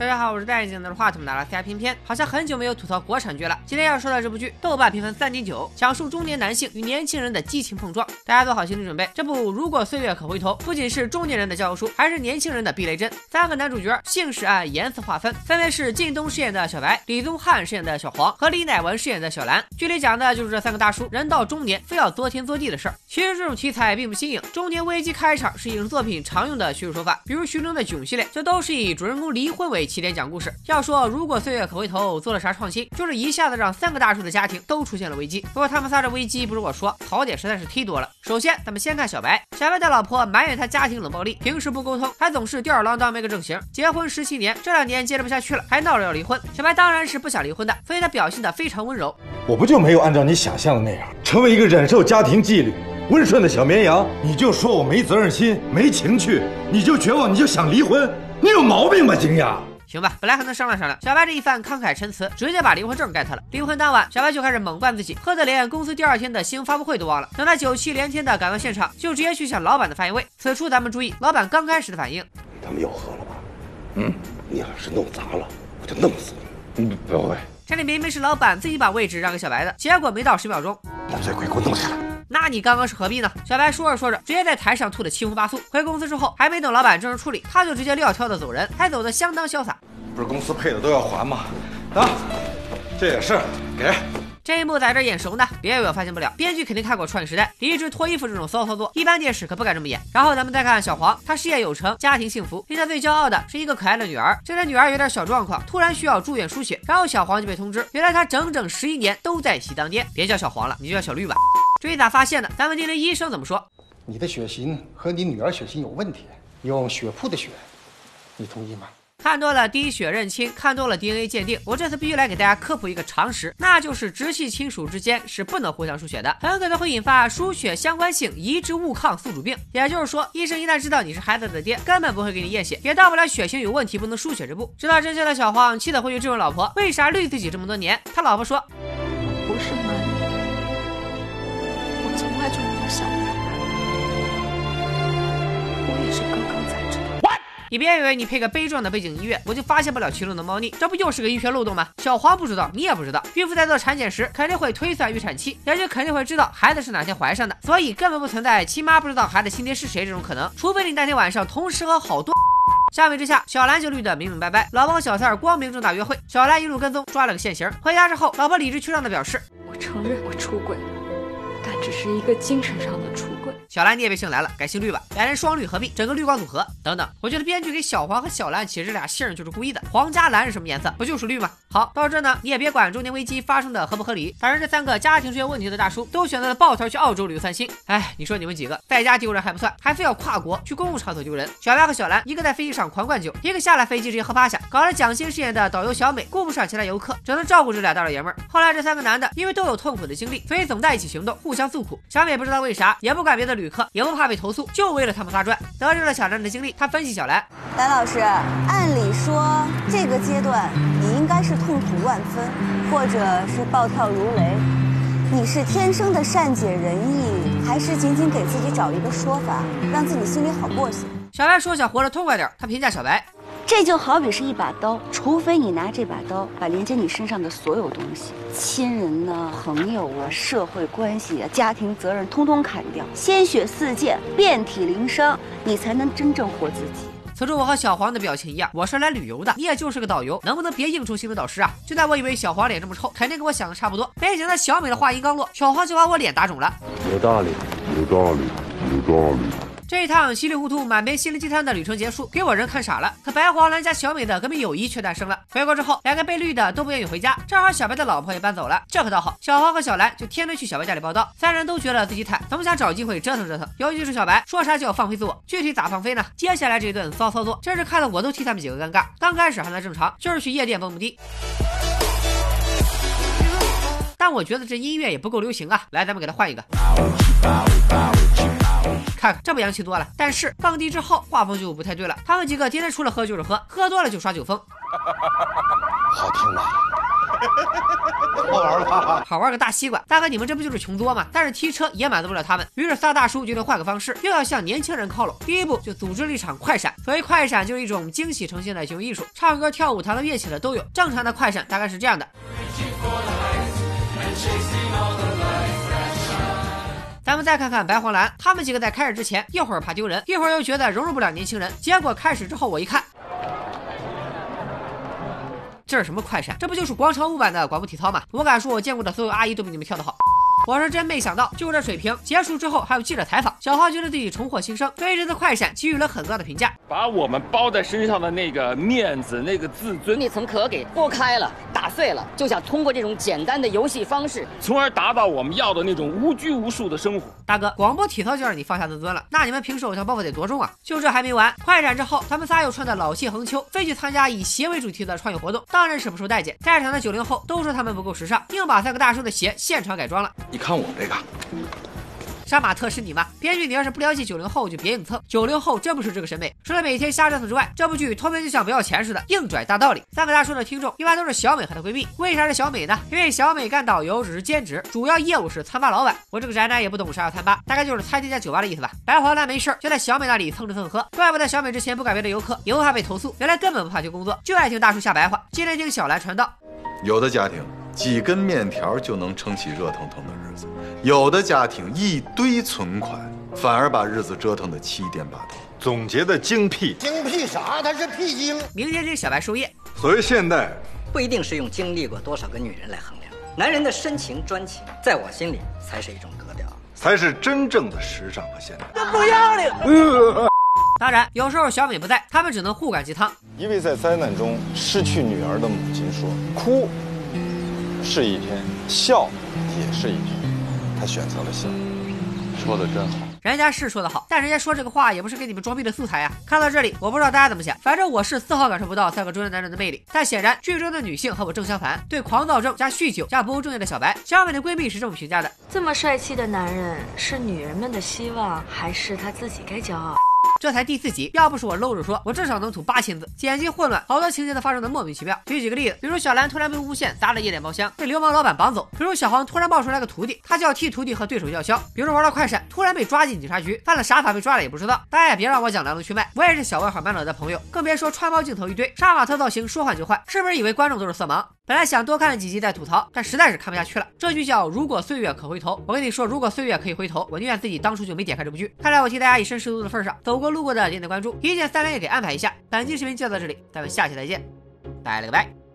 大家好，我是戴眼镜拿着话筒的拉斯加偏偏，好像很久没有吐槽国产剧了。今天要说的这部剧，豆瓣评分三点九，讲述中年男性与年轻人的激情碰撞。大家做好心理准备，这部《如果岁月可回头》不仅是中年人的教科书，还是年轻人的避雷针。三个男主角姓氏按颜色划分，分别是靳东饰演的小白、李宗翰饰演的小黄和李乃文饰演的小兰。剧里讲的就是这三个大叔人到中年非要作天作地的事儿。其实这种题材并不新颖，中年危机开场是影视作品常用的叙述手法，比如徐峥的囧系列，就都是以主人公离婚为起点讲故事。要说如果岁月可回头做了啥创新，就是一下子让三个大叔的家庭都出现了危机。不过他们仨的危机不是我说，槽点实在是忒多了。首先，咱们先看小白，小白的老婆埋怨他家庭冷暴力，平时不沟通，还总是吊儿郎当没个正形。结婚十七年，这两年接着不下去了，还闹着要离婚。小白当然是不想离婚的，所以他表现得非常温柔。我不就没有按照你想象的那样，成为一个忍受家庭纪律、温顺的小绵羊？你就说我没责任心、没情趣，你就绝望，你就想离婚？你有毛病吧，惊讶！行吧，本来还能商量商量。小白这一番慷慨陈词，直接把离婚证盖他了。离婚当晚，小白就开始猛灌自己，喝得连公司第二天的新闻发布会都忘了。等他酒气连天的赶到现场，就直接去向老板的发言位。此处咱们注意，老板刚开始的反应，他们又喝了吧？嗯，你要是弄砸了，我就弄死你。嗯，不会。这里明明是老板自己把位置让给小白的，结果没到十秒钟，把醉鬼给我弄下来。那你刚刚是何必呢？小白说着说着，直接在台上吐得七荤八素。回公司之后，还没等老板正式处理，他就直接撂挑子走人，还走得相当潇洒。不是公司配的都要还吗？啊，这也是给。这一幕在这眼熟呢，别以为我发现不了，编剧肯定看过《创业时代》，离职脱衣服这种骚操作，一般电视可不敢这么演。然后咱们再看小黄，他事业有成，家庭幸福，令他最骄傲的是一个可爱的女儿。这个女儿有点小状况，突然需要住院输血，然后小黄就被通知，原来他整整十一年都在喜当爹。别叫小黄了，你就叫小绿吧。至于咋发现的，咱们听听医生怎么说。你的血型和你女儿血型有问题，用血库的血，你同意吗？看多了滴血认亲，看多了 DNA 鉴定，我这次必须来给大家科普一个常识，那就是直系亲属之间是不能互相输血的，很可能会引发输血相关性移植物抗宿主病。也就是说，医生一旦知道你是孩子的爹，根本不会给你验血，也到不了血型有问题不能输血这步。知道真相的小黄气得回去质问老婆，为啥绿自己这么多年？他老婆说，来就没有想过我也是刚刚才知道。你别以为你配个悲壮的背景音乐，我就发现不了其中的猫腻，这不又是个医学漏洞吗？小黄不知道，你也不知道，孕妇在做产检时肯定会推算预产期，也就肯定会知道孩子是哪天怀上的，所以根本不存在亲妈不知道孩子亲爹是谁这种可能，除非你那天晚上同时和好多。相比之下，小兰就绿得明明白白，老王小三儿光明正大约会，小兰一路跟踪抓了个现行。回家之后，老婆理直气壮地表示：“我承认我出轨了，但只是一个精神上的触动。”小兰你也别姓蓝了，改姓绿吧，两人双绿合璧，整个绿光组合等等。我觉得编剧给小黄和小兰起这俩姓就是故意的。黄加蓝是什么颜色？不就是绿吗？好，到这呢，你也别管中年危机发生的合不合理，反正这三个家庭出现问题的大叔都选择了抱团去澳洲旅游散心。哎，你说你们几个在家丢人还不算，还非要跨国去公共场所丢人。小白和小兰一个在飞机上狂灌酒，一个下了飞机直接喝趴下，搞得蒋欣饰演的导游小美顾不上其他游客，只能照顾这俩大老爷们儿。后来这三个男的因为都有痛苦的经历，所以总在一起行动，互相诉苦。小美不知道为啥，也不管别的旅客，也不怕被。投诉就为了他们仨赚。得知了小兰的经历，他分析小兰：兰老师，按理说这个阶段你应该是痛苦万分，或者是暴跳如雷。你是天生的善解人意，还是仅仅给自己找一个说法，让自己心里好过些？小白说想活得痛快点，他评价小白。这就好比是一把刀，除非你拿这把刀把连接你身上的所有东西，亲人呐、朋友啊、社会关系啊、家庭责任，通通砍掉，鲜血四溅，遍体鳞伤，你才能真正活自己。此处我和小黄的表情一样，我是来旅游的，你也就是个导游，能不能别硬出新闻导师啊？就在我以为小黄脸这么臭，肯定跟我想的差不多，没想到小美的话音刚落，小黄就把我脸打肿了。有道理，有道理，有道理。这一趟稀里糊涂、满杯心灵鸡汤的旅程结束，给我人看傻了。可白黄蓝加小美的革命友谊却诞生了。回国之后，两个被绿的都不愿意回家，正好小白的老婆也搬走了，这可倒好。小黄和小蓝就天天去小白家里报道，三人都觉得自己惨，总想找机会折腾折腾。尤其是小白，说啥就要放飞自我，具体咋放飞呢？接下来这一顿骚操作，真是看得我都替他们几个尴尬。刚开始还算正常，就是去夜店蹦蹦迪。但我觉得这音乐也不够流行啊！来，咱们给他换一个。看看这不洋气多了，但是放低之后画风就不太对了。他们几个天天除了喝就是喝，喝多了就耍酒疯。好听吗？好玩吧？好玩个大西瓜！大哥，你们这不就是穷作吗？但是提车也满足不了他们，于是仨大叔决定换个方式，又要向年轻人靠拢。第一步就组织了一场快闪。所谓快闪，就是一种惊喜呈现的行为艺术，唱歌、跳舞、弹奏乐器的都有。正常的快闪大概是这样的。咱们再看看白黄蓝，他们几个在开始之前，一会儿怕丢人，一会儿又觉得融入不了年轻人。结果开始之后，我一看，这是什么快闪？这不就是广场舞版的广播体操吗？我敢说，我见过的所有阿姨都比你们跳得好。我是真没想到，就这水平，结束之后还有记者采访。小花觉得自己重获新生，对这次快闪给予了很高的评价。把我们包在身上的那个面子、那个自尊那层壳给剥开了、打碎了，就想通过这种简单的游戏方式，从而达到我们要的那种无拘无束的生活。大哥，广播体操就让你放下自尊了，那你们平时偶像包袱得多重啊？就这还没完，快闪之后，他们仨又穿的老气横秋，飞去参加以鞋为主题的创意活动，当然是不受待见。在场的九零后都说他们不够时尚，硬把三个大叔的鞋现场改装了。你看我这个。杀马特是你吗？编剧，你要是不了解九零后，就别硬蹭。九零后真不是这个审美。除了每天瞎折腾之外，这部剧脱片就像不要钱似的，硬拽大道理。三个大叔的听众一般都是小美和她闺蜜。为啥是小美呢？因为小美干导游只是兼职，主要业务是餐吧老板。我这个宅男也不懂啥叫餐吧，大概就是餐厅加酒吧的意思吧。白黄蓝没事就在小美那里蹭吃蹭喝，怪不得小美之前不敢别的游客，以后怕被投诉。原来根本不怕丢工作，就爱听大叔瞎白话。今天听小兰传道，有的家庭几根面条就能撑起热腾腾的日。有的家庭一堆存款，反而把日子折腾得七颠八倒。总结的精辟，精辟啥？他是屁精。明天是小白树叶。所谓现代，不一定是用经历过多少个女人来衡量。男人的深情专情，在我心里才是一种格调，才是真正的时尚和现代。不要脸！当然，有时候小美不在，他们只能互感鸡汤。一位在灾难中失去女儿的母亲说：“哭是一天，笑也是一天。”他选择了笑，说的真好。人家是说的好，但人家说这个话也不是给你们装逼的素材呀。看到这里，我不知道大家怎么想，反正我是丝毫感受不到三个中年男人的魅力。但显然，剧中的女性和我正相反，对狂躁症加酗酒加不务正业的小白，小美的闺蜜是这么评价的：这么帅气的男人，是女人们的希望，还是他自己该骄傲？这才第四集，要不是我搂着说，我至少能吐八千字。剪辑混乱，好多情节都发生的莫名其妙。举几个例子，比如小兰突然被诬陷砸了夜店包厢，被流氓老板绑走；比如小黄突然冒出来个徒弟，他就要替徒弟和对手叫嚣；比如玩到快闪，突然被抓进警察局，犯了啥法被抓了也不知道。大家也别让我讲来龙去脉，我也是小外号满脑的朋友，更别说穿包镜头一堆，杀马特造型说换就换，是不是以为观众都是色盲？本来想多看几集再吐槽，但实在是看不下去了。这剧叫《如果岁月可回头》，我跟你说，如果岁月可以回头，我宁愿自己当初就没点开这部剧。看来我替大家以身试毒的份上，走过路过的点点关注，一键三连也给安排一下。本期视频就到这里，咱们下期再见，拜了个拜。